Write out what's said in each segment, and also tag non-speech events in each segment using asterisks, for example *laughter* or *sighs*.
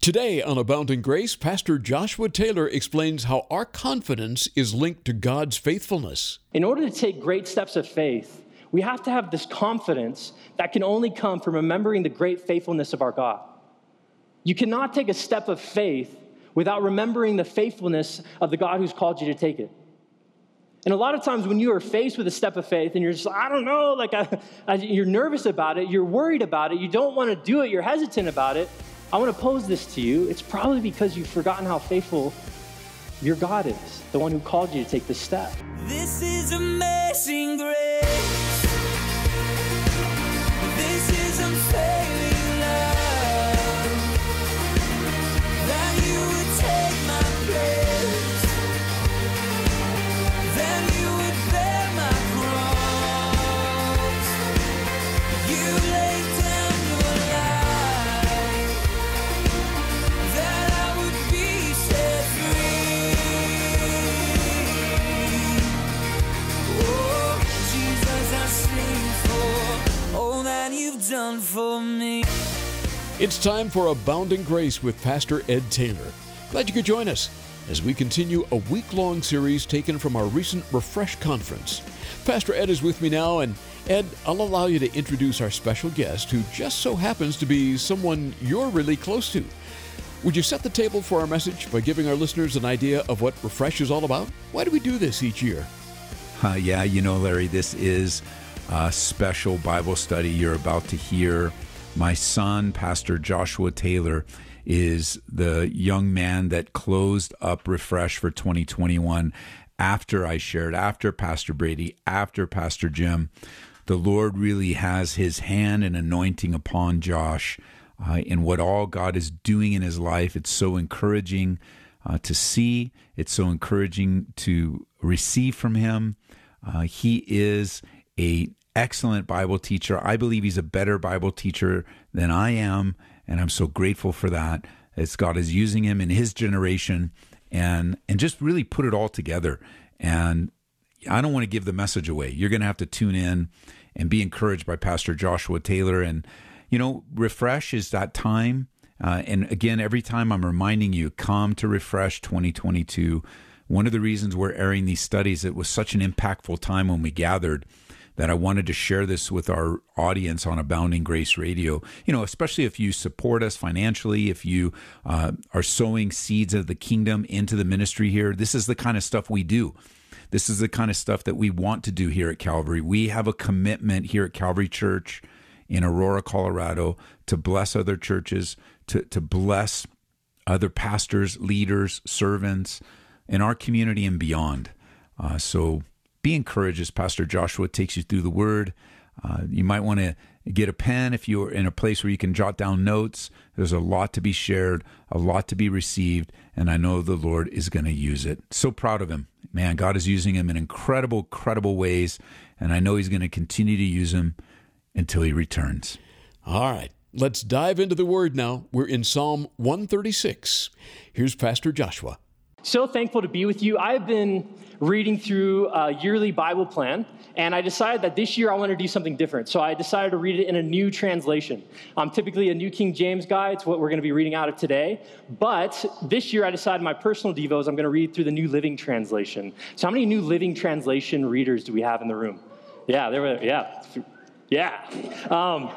Today on Abounding Grace, Pastor Joshua Taylor explains how our confidence is linked to God's faithfulness. In order to take great steps of faith, we have to have this confidence that can only come from remembering the great faithfulness of our God. You cannot take a step of faith without remembering the faithfulness of the God who's called you to take it. And a lot of times when you are faced with a step of faith and you're just, I don't know, like *laughs* I, I, you're nervous about it, you're worried about it, you don't want to do it, you're hesitant about it, I want to pose this to you. It's probably because you've forgotten how faithful your God is, the one who called you to take this step. This is amazing grace. This is unfailing love. That you would take my place. Time for Abounding Grace with Pastor Ed Taylor. Glad you could join us as we continue a week long series taken from our recent Refresh conference. Pastor Ed is with me now, and Ed, I'll allow you to introduce our special guest who just so happens to be someone you're really close to. Would you set the table for our message by giving our listeners an idea of what Refresh is all about? Why do we do this each year? Uh, yeah, you know, Larry, this is a special Bible study you're about to hear. My son, Pastor Joshua Taylor, is the young man that closed up Refresh for 2021 after I shared, after Pastor Brady, after Pastor Jim. The Lord really has his hand and anointing upon Josh uh, what all God is doing in his life. It's so encouraging uh, to see, it's so encouraging to receive from him. Uh, he is a excellent Bible teacher. I believe he's a better Bible teacher than I am, and I'm so grateful for that. As God is using him in his generation, and and just really put it all together. And I don't want to give the message away. You're going to have to tune in and be encouraged by Pastor Joshua Taylor. And you know, refresh is that time. Uh, and again, every time I'm reminding you, come to refresh 2022. One of the reasons we're airing these studies, it was such an impactful time when we gathered that I wanted to share this with our audience on Abounding Grace Radio. You know, especially if you support us financially, if you uh, are sowing seeds of the kingdom into the ministry here, this is the kind of stuff we do. This is the kind of stuff that we want to do here at Calvary. We have a commitment here at Calvary Church in Aurora, Colorado, to bless other churches, to, to bless other pastors, leaders, servants in our community and beyond. Uh, so be encouraged as Pastor Joshua takes you through the Word. Uh, you might want to get a pen if you're in a place where you can jot down notes. There's a lot to be shared, a lot to be received, and I know the Lord is going to use it. So proud of him. Man, God is using him in incredible, credible ways, and I know he's going to continue to use him until he returns. All right, let's dive into the Word now. We're in Psalm 136. Here's Pastor Joshua. So thankful to be with you. I've been reading through a yearly Bible plan, and I decided that this year I want to do something different. So I decided to read it in a new translation. I'm typically a New King James guy, it's what we're going to be reading out of today. But this year I decided my personal devos, I'm going to read through the New Living Translation. So, how many New Living Translation readers do we have in the room? Yeah, there were, yeah. Yeah. Um,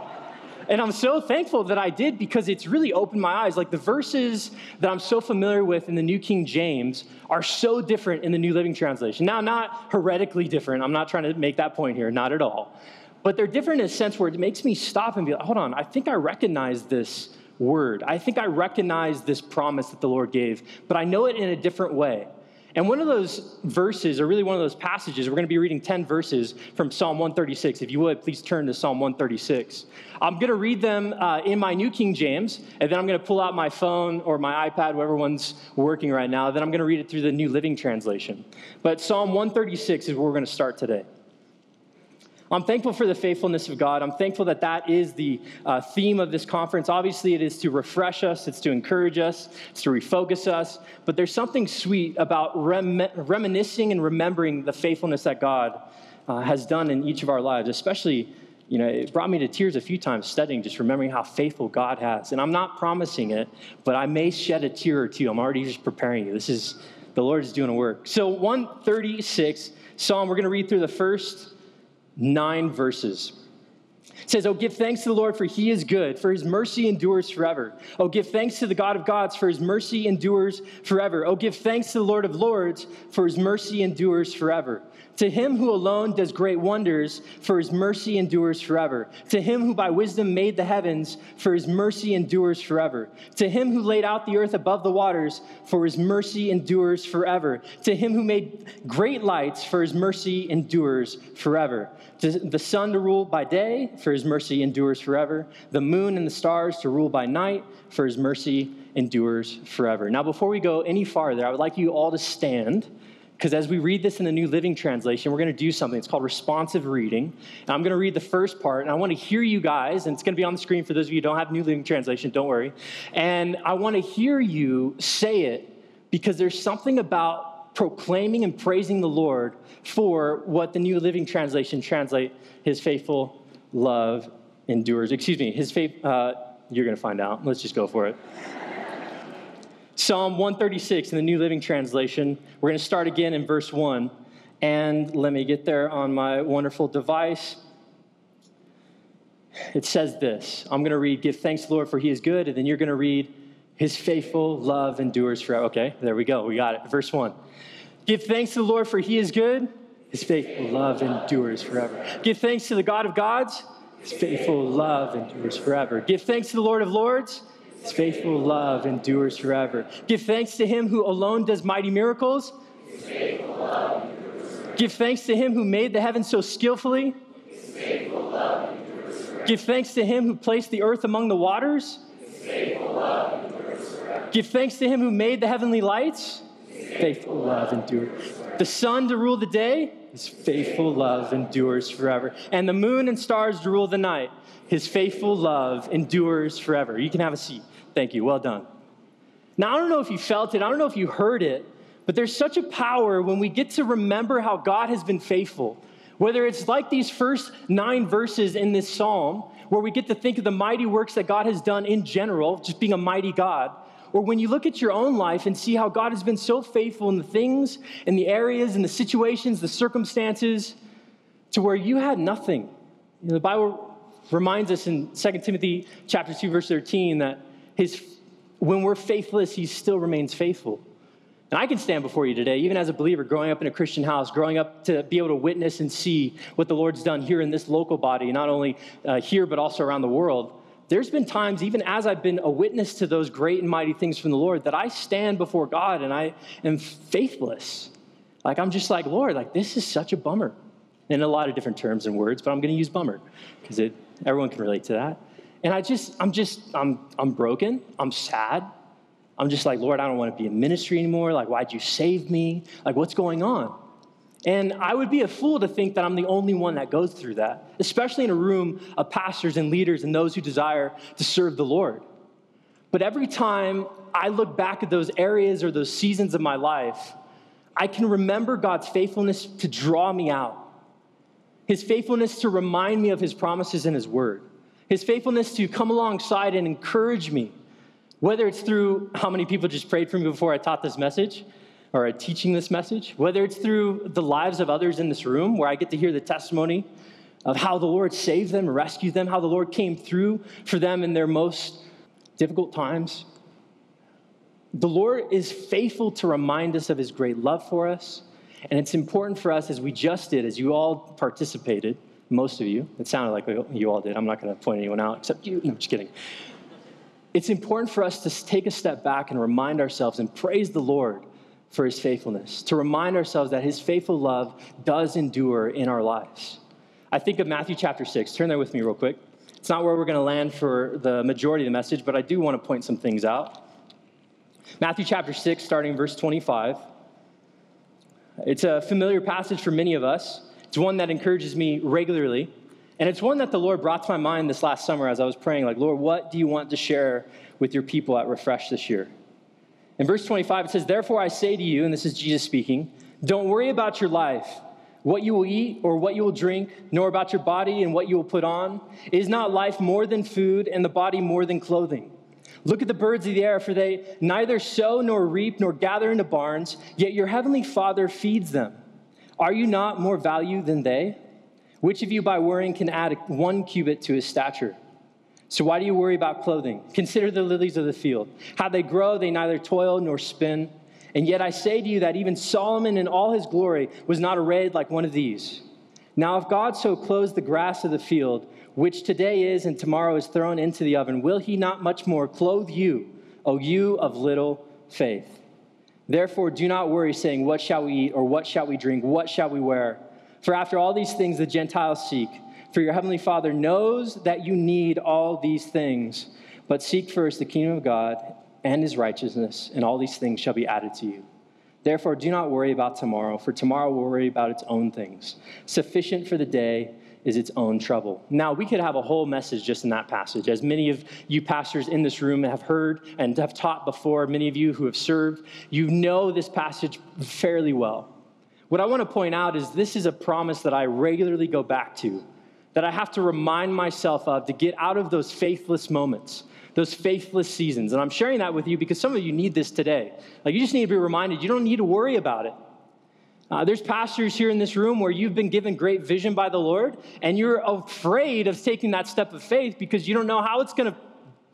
and I'm so thankful that I did because it's really opened my eyes. Like the verses that I'm so familiar with in the New King James are so different in the New Living Translation. Now, not heretically different. I'm not trying to make that point here, not at all. But they're different in a sense where it makes me stop and be like, hold on, I think I recognize this word. I think I recognize this promise that the Lord gave, but I know it in a different way. And one of those verses, or really one of those passages, we're going to be reading 10 verses from Psalm 136. If you would, please turn to Psalm 136. I'm going to read them uh, in my New King James, and then I'm going to pull out my phone or my iPad, whatever one's working right now. Then I'm going to read it through the New Living Translation. But Psalm 136 is where we're going to start today. I'm thankful for the faithfulness of God. I'm thankful that that is the uh, theme of this conference. Obviously, it is to refresh us, it's to encourage us, it's to refocus us. But there's something sweet about rem- reminiscing and remembering the faithfulness that God uh, has done in each of our lives, especially you know, it brought me to tears a few times studying, just remembering how faithful God has. And I'm not promising it, but I may shed a tear or two. I'm already just preparing you. This is, the Lord is doing a work. So, 136 Psalm, we're going to read through the first nine verses. It says, Oh, give thanks to the Lord, for he is good, for his mercy endures forever. Oh, give thanks to the God of gods, for his mercy endures forever. Oh, give thanks to the Lord of lords, for his mercy endures forever. To him who alone does great wonders, for his mercy endures forever. To him who by wisdom made the heavens, for his mercy endures forever. To him who laid out the earth above the waters, for his mercy endures forever. To him who made great lights, for his mercy endures forever. To the sun to rule by day, for his mercy endures forever. The moon and the stars to rule by night, for his mercy endures forever. Now, before we go any farther, I would like you all to stand. Because as we read this in the New Living Translation, we're going to do something. It's called responsive reading. And I'm going to read the first part, and I want to hear you guys, and it's going to be on the screen for those of you who don't have New Living Translation, don't worry. And I want to hear you say it because there's something about proclaiming and praising the Lord for what the New Living Translation translate his faithful love endures. Excuse me, his faith, uh, you're going to find out. Let's just go for it. Psalm 136 in the New Living Translation. We're going to start again in verse 1. And let me get there on my wonderful device. It says this I'm going to read, Give thanks to the Lord, for he is good. And then you're going to read, His faithful love endures forever. Okay, there we go. We got it. Verse 1. Give thanks to the Lord, for he is good. His faithful love endures forever. Give thanks to the God of gods. His faithful love endures forever. Give thanks to the Lord of lords. His faithful love endures forever. Give thanks to him who alone does mighty miracles. Give thanks to him who made the heavens so skillfully. Give thanks to him who placed the earth among the waters. Give thanks to him who made the heavenly lights. Faithful love endures. The sun to rule the day. His faithful love endures forever. And the moon and stars to rule the night. His faithful love endures forever. You can have a seat. Thank you. Well done. Now, I don't know if you felt it, I don't know if you heard it, but there's such a power when we get to remember how God has been faithful. Whether it's like these first nine verses in this psalm, where we get to think of the mighty works that God has done in general, just being a mighty God, or when you look at your own life and see how God has been so faithful in the things, in the areas, in the situations, the circumstances, to where you had nothing. You know, the Bible reminds us in 2 Timothy chapter 2, verse 13, that his, when we're faithless, he still remains faithful. And I can stand before you today, even as a believer, growing up in a Christian house, growing up to be able to witness and see what the Lord's done here in this local body, not only uh, here, but also around the world. There's been times, even as I've been a witness to those great and mighty things from the Lord, that I stand before God and I am faithless. Like, I'm just like, Lord, like, this is such a bummer. In a lot of different terms and words, but I'm going to use bummer because everyone can relate to that. And I just, I'm just, I'm, I'm broken. I'm sad. I'm just like, Lord, I don't want to be in ministry anymore. Like, why'd you save me? Like, what's going on? And I would be a fool to think that I'm the only one that goes through that, especially in a room of pastors and leaders and those who desire to serve the Lord. But every time I look back at those areas or those seasons of my life, I can remember God's faithfulness to draw me out, His faithfulness to remind me of His promises and His word, His faithfulness to come alongside and encourage me, whether it's through how many people just prayed for me before I taught this message or are teaching this message, whether it's through the lives of others in this room where I get to hear the testimony of how the Lord saved them, rescued them, how the Lord came through for them in their most difficult times. The Lord is faithful to remind us of his great love for us. And it's important for us, as we just did, as you all participated, most of you, it sounded like you all did. I'm not going to point anyone out except you. No, *laughs* I'm just kidding. It's important for us to take a step back and remind ourselves and praise the Lord for his faithfulness, to remind ourselves that his faithful love does endure in our lives. I think of Matthew chapter 6. Turn there with me, real quick. It's not where we're going to land for the majority of the message, but I do want to point some things out. Matthew chapter 6, starting verse 25. It's a familiar passage for many of us. It's one that encourages me regularly. And it's one that the Lord brought to my mind this last summer as I was praying, like, Lord, what do you want to share with your people at Refresh this year? In verse 25, it says, Therefore I say to you, and this is Jesus speaking, don't worry about your life, what you will eat or what you will drink, nor about your body and what you will put on? Is not life more than food and the body more than clothing? Look at the birds of the air, for they neither sow nor reap nor gather into barns, yet your heavenly Father feeds them. Are you not more value than they? Which of you by worrying can add one cubit to his stature? So why do you worry about clothing? Consider the lilies of the field. How they grow, they neither toil nor spin. And yet I say to you that even Solomon in all his glory was not arrayed like one of these. Now, if God so clothes the grass of the field, which today is and tomorrow is thrown into the oven, will he not much more clothe you, O you of little faith? Therefore, do not worry, saying, What shall we eat, or what shall we drink, what shall we wear? For after all these things the Gentiles seek. For your heavenly Father knows that you need all these things. But seek first the kingdom of God and his righteousness, and all these things shall be added to you. Therefore, do not worry about tomorrow, for tomorrow will worry about its own things. Sufficient for the day is its own trouble. Now, we could have a whole message just in that passage. As many of you pastors in this room have heard and have taught before, many of you who have served, you know this passage fairly well. What I want to point out is this is a promise that I regularly go back to, that I have to remind myself of to get out of those faithless moments those faithless seasons. And I'm sharing that with you because some of you need this today. Like, you just need to be reminded you don't need to worry about it. Uh, there's pastors here in this room where you've been given great vision by the Lord, and you're afraid of taking that step of faith because you don't know how it's going to,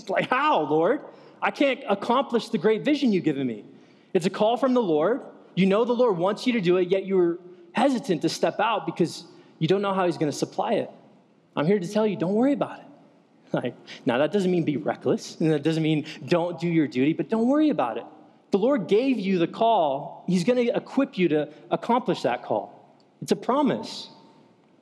like, how, Lord? I can't accomplish the great vision you've given me. It's a call from the Lord. You know the Lord wants you to do it, yet you're hesitant to step out because you don't know how He's going to supply it. I'm here to tell you don't worry about it. *laughs* Like, now, that doesn't mean be reckless, and that doesn't mean don't do your duty, but don't worry about it. The Lord gave you the call, He's going to equip you to accomplish that call. It's a promise.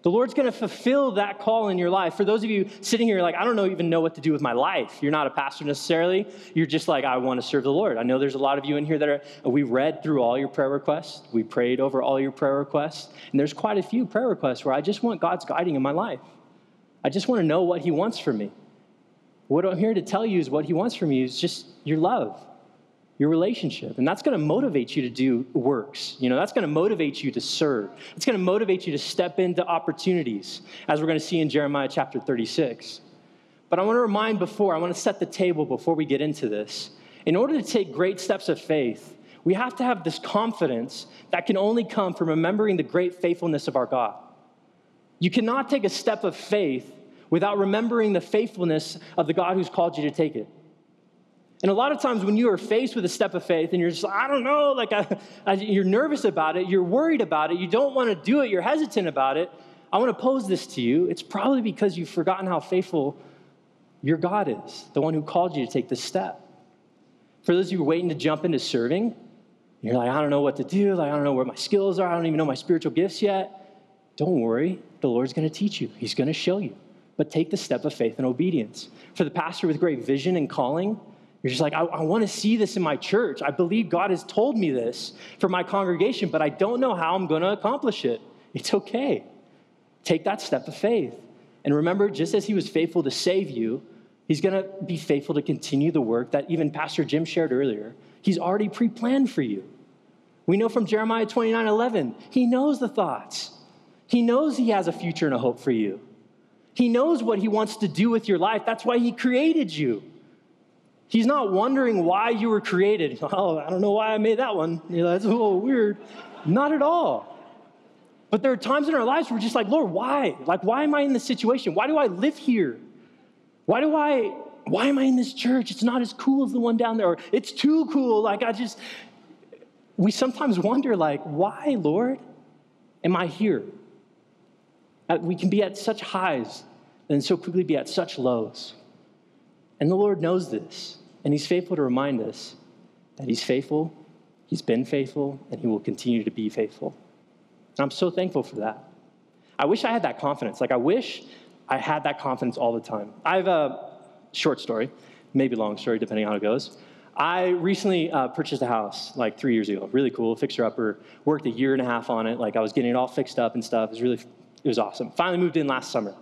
The Lord's going to fulfill that call in your life. For those of you sitting here, like, I don't know, even know what to do with my life. You're not a pastor necessarily. You're just like, I want to serve the Lord. I know there's a lot of you in here that are, we read through all your prayer requests. We prayed over all your prayer requests. And there's quite a few prayer requests where I just want God's guiding in my life. I just want to know what He wants from me. What I'm here to tell you is what He wants from you is just your love, your relationship. And that's going to motivate you to do works. You know, that's going to motivate you to serve. It's going to motivate you to step into opportunities, as we're going to see in Jeremiah chapter 36. But I want to remind before, I want to set the table before we get into this. In order to take great steps of faith, we have to have this confidence that can only come from remembering the great faithfulness of our God. You cannot take a step of faith without remembering the faithfulness of the God who's called you to take it. And a lot of times when you are faced with a step of faith and you're just, I don't know, like I, I, you're nervous about it, you're worried about it, you don't want to do it, you're hesitant about it, I want to pose this to you. It's probably because you've forgotten how faithful your God is, the one who called you to take this step. For those of you waiting to jump into serving, you're like, I don't know what to do, like I don't know where my skills are, I don't even know my spiritual gifts yet. Don't worry, the Lord's going to teach you, He's going to show you. But take the step of faith and obedience. For the pastor with great vision and calling, you're just like, I, I want to see this in my church. I believe God has told me this for my congregation, but I don't know how I'm going to accomplish it. It's okay. Take that step of faith. And remember, just as He was faithful to save you, He's going to be faithful to continue the work that even Pastor Jim shared earlier. He's already pre planned for you. We know from Jeremiah 29 11, He knows the thoughts he knows He has a future and a hope for you. He knows what He wants to do with your life. That's why He created you. He's not wondering why you were created. *laughs* Oh, I don't know why I made that one. You know, that's a little weird. Not at all. But there are times in our lives where we're just like, Lord, why? Like, why am I in this situation? Why do I live here? Why do I, why am I in this church? It's not as cool as the one down there. Or it's too cool. Like, I just, we sometimes wonder, like, why, Lord, am I here? We can be at such highs and so quickly be at such lows. And the Lord knows this, and He's faithful to remind us that He's faithful, He's been faithful, and He will continue to be faithful. And I'm so thankful for that. I wish I had that confidence. Like, I wish I had that confidence all the time. I have a short story, maybe long story, depending on how it goes. I recently uh, purchased a house like three years ago. Really cool, fixer upper. Worked a year and a half on it. Like I was getting it all fixed up and stuff. It was really it was awesome. Finally moved in last summer.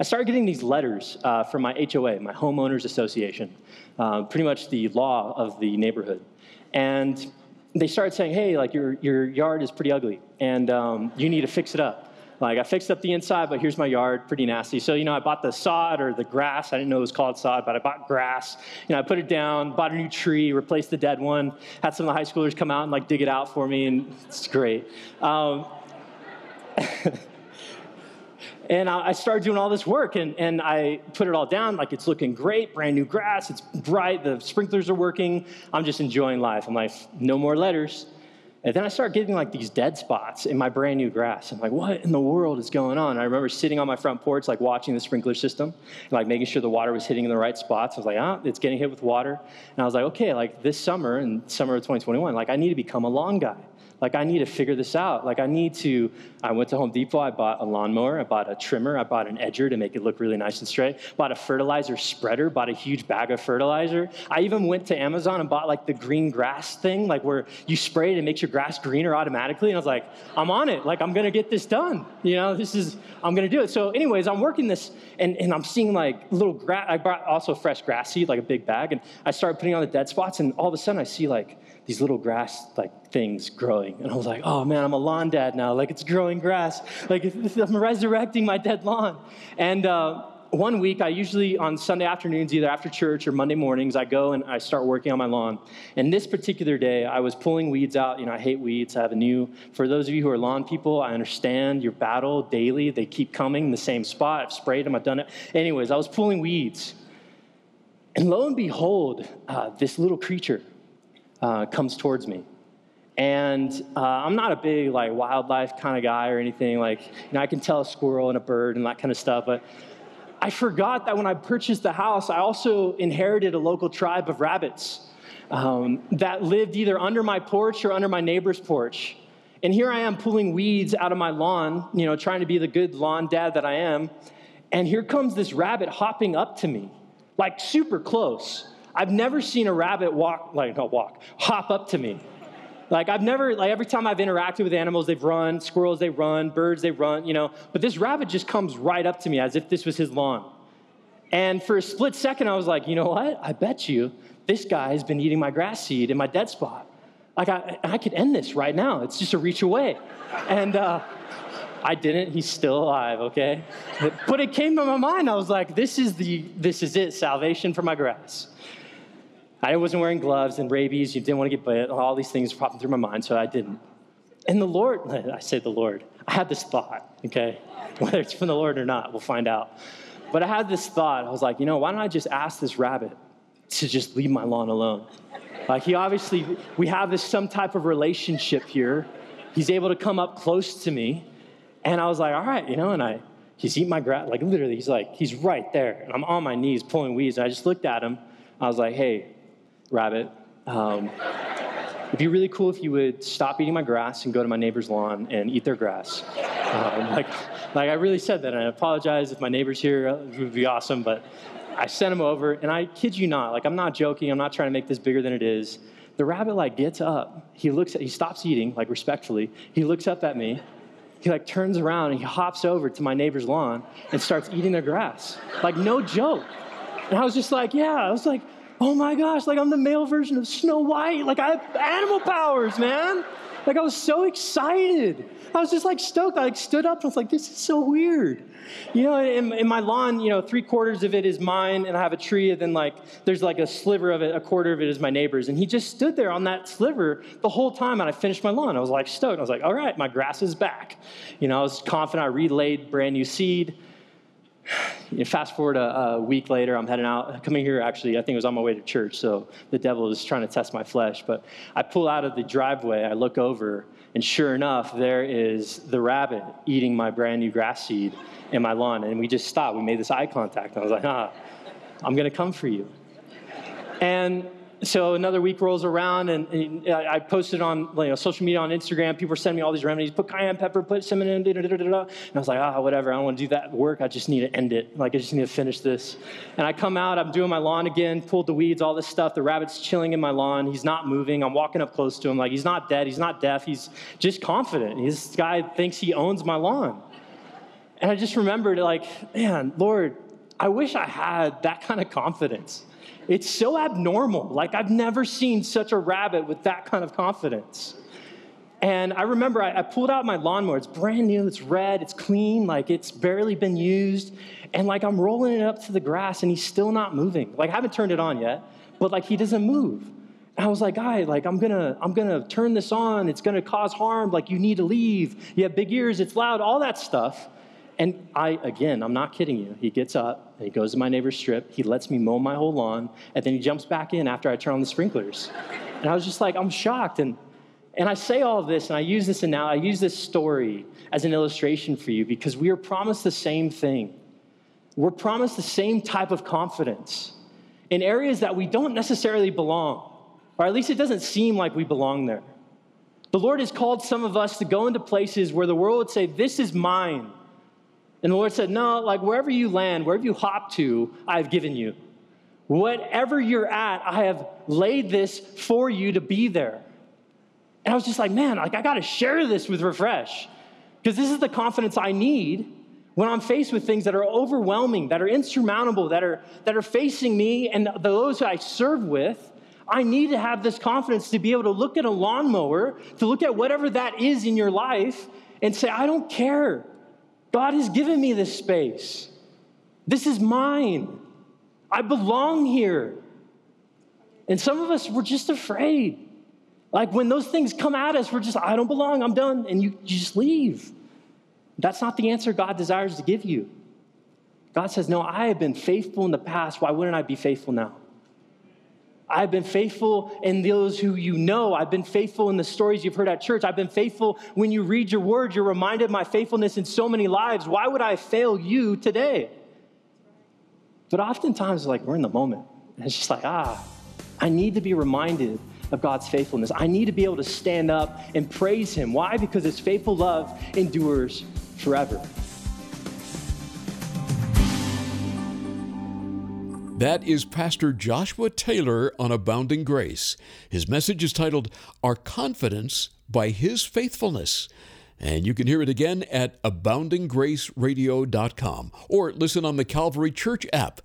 I started getting these letters uh, from my HOA, my homeowners association, uh, pretty much the law of the neighborhood. And they started saying, hey, like your, your yard is pretty ugly and um, you need to fix it up. Like I fixed up the inside, but here's my yard, pretty nasty. So, you know, I bought the sod or the grass. I didn't know it was called sod, but I bought grass. You know, I put it down, bought a new tree, replaced the dead one, had some of the high schoolers come out and like dig it out for me, and it's great. Um, *laughs* and I started doing all this work and, and I put it all down like it's looking great, brand new grass, it's bright, the sprinklers are working. I'm just enjoying life. I'm like, no more letters. And then I start getting like these dead spots in my brand new grass. I'm like, what in the world is going on? And I remember sitting on my front porch, like watching the sprinkler system, and, like making sure the water was hitting in the right spots. I was like, ah, it's getting hit with water. And I was like, okay, like this summer, and summer of 2021, like I need to become a lawn guy. Like, I need to figure this out. Like, I need to. I went to Home Depot, I bought a lawnmower, I bought a trimmer, I bought an edger to make it look really nice and straight, bought a fertilizer spreader, bought a huge bag of fertilizer. I even went to Amazon and bought like the green grass thing, like where you spray it and makes your grass greener automatically. And I was like, I'm on it. Like, I'm gonna get this done. You know, this is, I'm gonna do it. So, anyways, I'm working this and, and I'm seeing like little grass. I brought also fresh grass seed, like a big bag, and I started putting on the dead spots, and all of a sudden I see like, these little grass like things growing. And I was like, oh man, I'm a lawn dad now. Like it's growing grass. Like *laughs* I'm resurrecting my dead lawn. And uh, one week, I usually on Sunday afternoons, either after church or Monday mornings, I go and I start working on my lawn. And this particular day, I was pulling weeds out. You know, I hate weeds. I have a new, for those of you who are lawn people, I understand your battle daily. They keep coming in the same spot. I've sprayed them, I've done it. Anyways, I was pulling weeds. And lo and behold, uh, this little creature uh, comes towards me. And uh, I'm not a big like wildlife kind of guy or anything. Like, you know, I can tell a squirrel and a bird and that kind of stuff. But I forgot that when I purchased the house, I also inherited a local tribe of rabbits um, that lived either under my porch or under my neighbor's porch. And here I am pulling weeds out of my lawn, you know, trying to be the good lawn dad that I am. And here comes this rabbit hopping up to me, like super close. I've never seen a rabbit walk, like, not walk, hop up to me. Like, I've never, like, every time I've interacted with animals, they've run, squirrels, they run, birds, they run, you know. But this rabbit just comes right up to me as if this was his lawn. And for a split second, I was like, you know what? I bet you this guy has been eating my grass seed in my dead spot. Like, I, I could end this right now. It's just a reach away. And uh, I didn't. He's still alive, okay? But it came to my mind. I was like, this is, the, this is it salvation for my grass. I wasn't wearing gloves and rabies. You didn't want to get bit. All these things were popping through my mind, so I didn't. And the Lord, *laughs* I say the Lord, I had this thought, okay? *laughs* Whether it's from the Lord or not, we'll find out. But I had this thought. I was like, you know, why don't I just ask this rabbit to just leave my lawn alone? Like, he obviously, we have this some type of relationship here. He's able to come up close to me. And I was like, all right, you know, and I, he's eating my grass. Like, literally, he's like, he's right there. And I'm on my knees pulling weeds. And I just looked at him. I was like, hey, rabbit. Um, it'd be really cool if you would stop eating my grass and go to my neighbor's lawn and eat their grass. Um, like, like I really said that, and I apologize if my neighbor's here. It would be awesome, but I sent him over, and I kid you not, like I'm not joking. I'm not trying to make this bigger than it is. The rabbit like gets up. He looks at. He stops eating, like respectfully. He looks up at me. He like turns around and he hops over to my neighbor's lawn and starts eating their grass. Like no joke. And I was just like, yeah. I was like, oh my gosh, like I'm the male version of Snow White. Like I have animal powers, man. Like I was so excited. I was just like stoked. I like stood up and was like, this is so weird. You know, in, in, my lawn, you know, three quarters of it is mine, and I have a tree, and then like there's like a sliver of it, a quarter of it is my neighbor's. And he just stood there on that sliver the whole time, and I finished my lawn. I was like stoked. I was like, all right, my grass is back. You know, I was confident. I relayed brand new seed. *sighs* You know, fast forward a, a, week later, I'm heading out, coming here actually, I think it was on my way to church, so the devil was trying to test my flesh. But I pull out of the driveway, I look over, and sure enough, there is the rabbit eating my brand new grass seed in my lawn. And we just stopped. We made this eye contact. And I was like, ah, I'm to come for you. And so another week rolls around, and, and, I posted on you know, social media on Instagram. People were sending me all these remedies: put cayenne pepper, put cinnamon in, da, da, da, da, And I was like, ah, whatever. I don't want to do that work. I just need to end it. Like I just need to finish this. And I come out. I'm doing my lawn again. Pulled the weeds, all this stuff. The rabbit's chilling in my lawn. He's not moving. I'm walking up close to him. Like he's not dead. He's not deaf. He's just confident. This guy thinks he owns my lawn. And I just remembered, like, man, Lord, I wish I had that kind of confidence it's so abnormal. Like, I've never seen such a rabbit with that kind of confidence. And I remember I, I, pulled out my lawnmower. It's brand new, it's red, it's clean, like it's barely been used. And like I'm rolling it up to the grass and he's still not moving. Like I haven't turned it on yet, but like he doesn't move. And I was like, guy, like I'm gonna, I'm gonna turn this on. It's gonna cause harm. Like you need to leave. You have big ears. It's loud. All that stuff. And I, again, I'm not kidding you. He gets up and he goes to my neighbor's strip. He lets me mow my whole lawn, and then he jumps back in after I turn on the sprinklers. And I was just like, I'm shocked. And and I say all of this, and I use this and now I use this story as an illustration for you because we are promised the same thing. We're promised the same type of confidence in areas that we don't necessarily belong, or at least it doesn't seem like we belong there. The Lord has called some of us to go into places where the world would say, This is mine. And the Lord said, No, like wherever you land, wherever you hop to, I've given you. Whatever you're at, I have laid this for you to be there. And I was just like, man, like I got to share this with Refresh because this is the confidence I need when I'm faced with things that are overwhelming, that are insurmountable, that are, that are facing me and those who I serve with. I need to have this confidence to be able to look at a lawnmower, to look at whatever that is in your life, and say, I don't care. God has given me this space. This is mine. I belong here. And some of us, we're just afraid. Like when those things come at us, we're just, I don't belong, I'm done, and you, you just leave. That's not the answer God desires to give you. God says, No, I have been faithful in the past. Why wouldn't I be faithful now? I've been faithful in those who you know. I've been faithful in the stories you've heard at church. I've been faithful when you read your word. You're reminded of my faithfulness in so many lives. Why would I fail you today? But oftentimes, like, we're in the moment. And it's just like, ah, I need to be reminded of God's faithfulness. I need to be able to stand up and praise Him. Why? Because His faithful love endures forever. That is Pastor Joshua Taylor on Abounding Grace. His message is titled Our Confidence by His Faithfulness. And you can hear it again at aboundinggraceradio.com or listen on the Calvary Church app.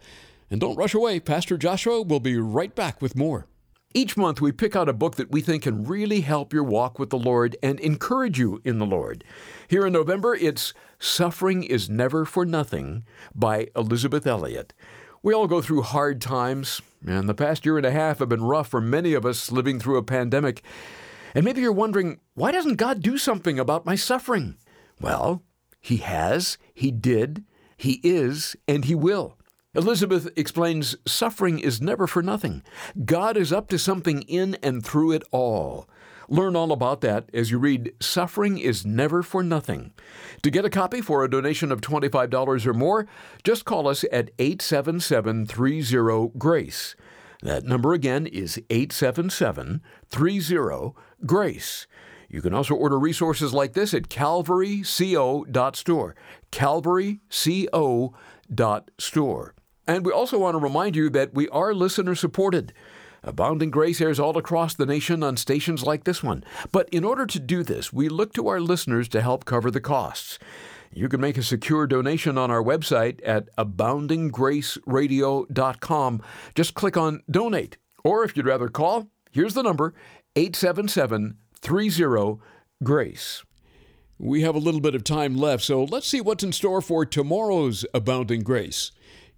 And don't rush away, Pastor Joshua will be right back with more. Each month, we pick out a book that we think can really help your walk with the Lord and encourage you in the Lord. Here in November, it's Suffering is Never for Nothing by Elisabeth Elliot. We all go through hard times, and the past year and a half have been rough for many of us living through a pandemic. And maybe you're wondering, why doesn't God do something about my suffering? Well, He has, He did, He is, and He will. Elisabeth explains suffering is never for nothing. God is up to something in and through it all. Learn all about that as you read Suffering is Never for Nothing. To get a copy for a donation of $25 or more, just call us at 877 30 GRACE. That number again is 877 30 GRACE. You can also order resources like this at calvaryco.store. Calvaryco.store. And we also want to remind you that we are listener supported. Uh, Abounding Grace airs all across the nation on stations like this one. But in order to do this, we look to our listeners to help cover the costs. You can make a secure donation on our website at aboundinggraceradio.com. Just click on Donate. Or if you'd rather call, here's the number 877 30 GRACE. We have a little bit of time left, so let's see what's in store for tomorrow's Abounding Grace.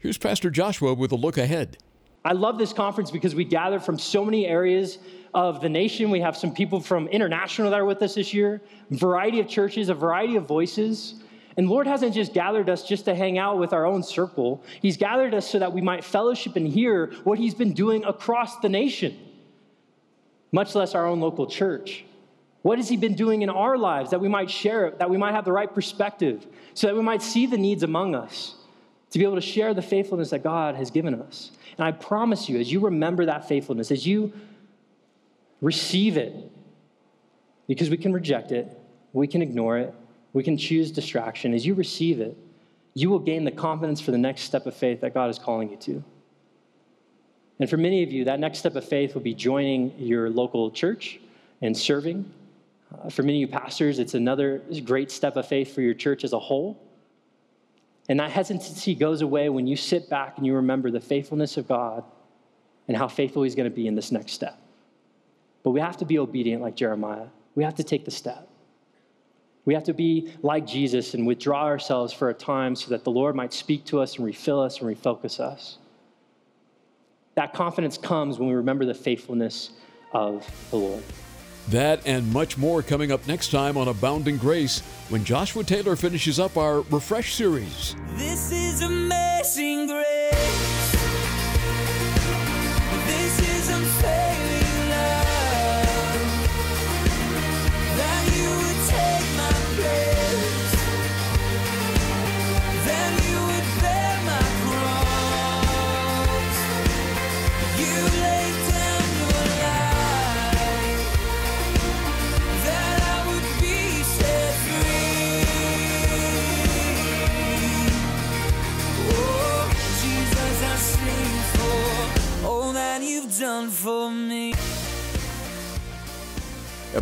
Here's Pastor Joshua with a look ahead. I love this conference because we gather from so many areas of the nation. We have some people from international that are with us this year, variety of churches, a variety of voices. And Lord hasn't just gathered us just to hang out with our own circle. He's gathered us so that we might fellowship and hear what He's been doing across the nation, much less our own local church. What has He been doing in our lives that we might share it, that we might have the right perspective, so that we might see the needs among us? To be able to share the faithfulness that God has given us. And I promise you, as you remember that faithfulness, as you receive it, because we can reject it, we can ignore it, we can choose distraction, as you receive it, you will gain the confidence for the next step of faith that God is calling you to. And for many of you, that next step of faith will be joining your local church and serving. Uh, for many of you pastors, it's another great step of faith for your church as a whole. And that hesitancy goes away when you sit back and you remember the faithfulness of God and how faithful He's going to be in this next step. But we have to be obedient like Jeremiah. We have to take the step. We have to be like Jesus and withdraw ourselves for a time so that the Lord might speak to us and refill us and refocus us. That confidence comes when we remember the faithfulness of the Lord. That and much more coming up next time on Abounding Grace when Joshua Taylor finishes up our Refresh series. This is amazing grace.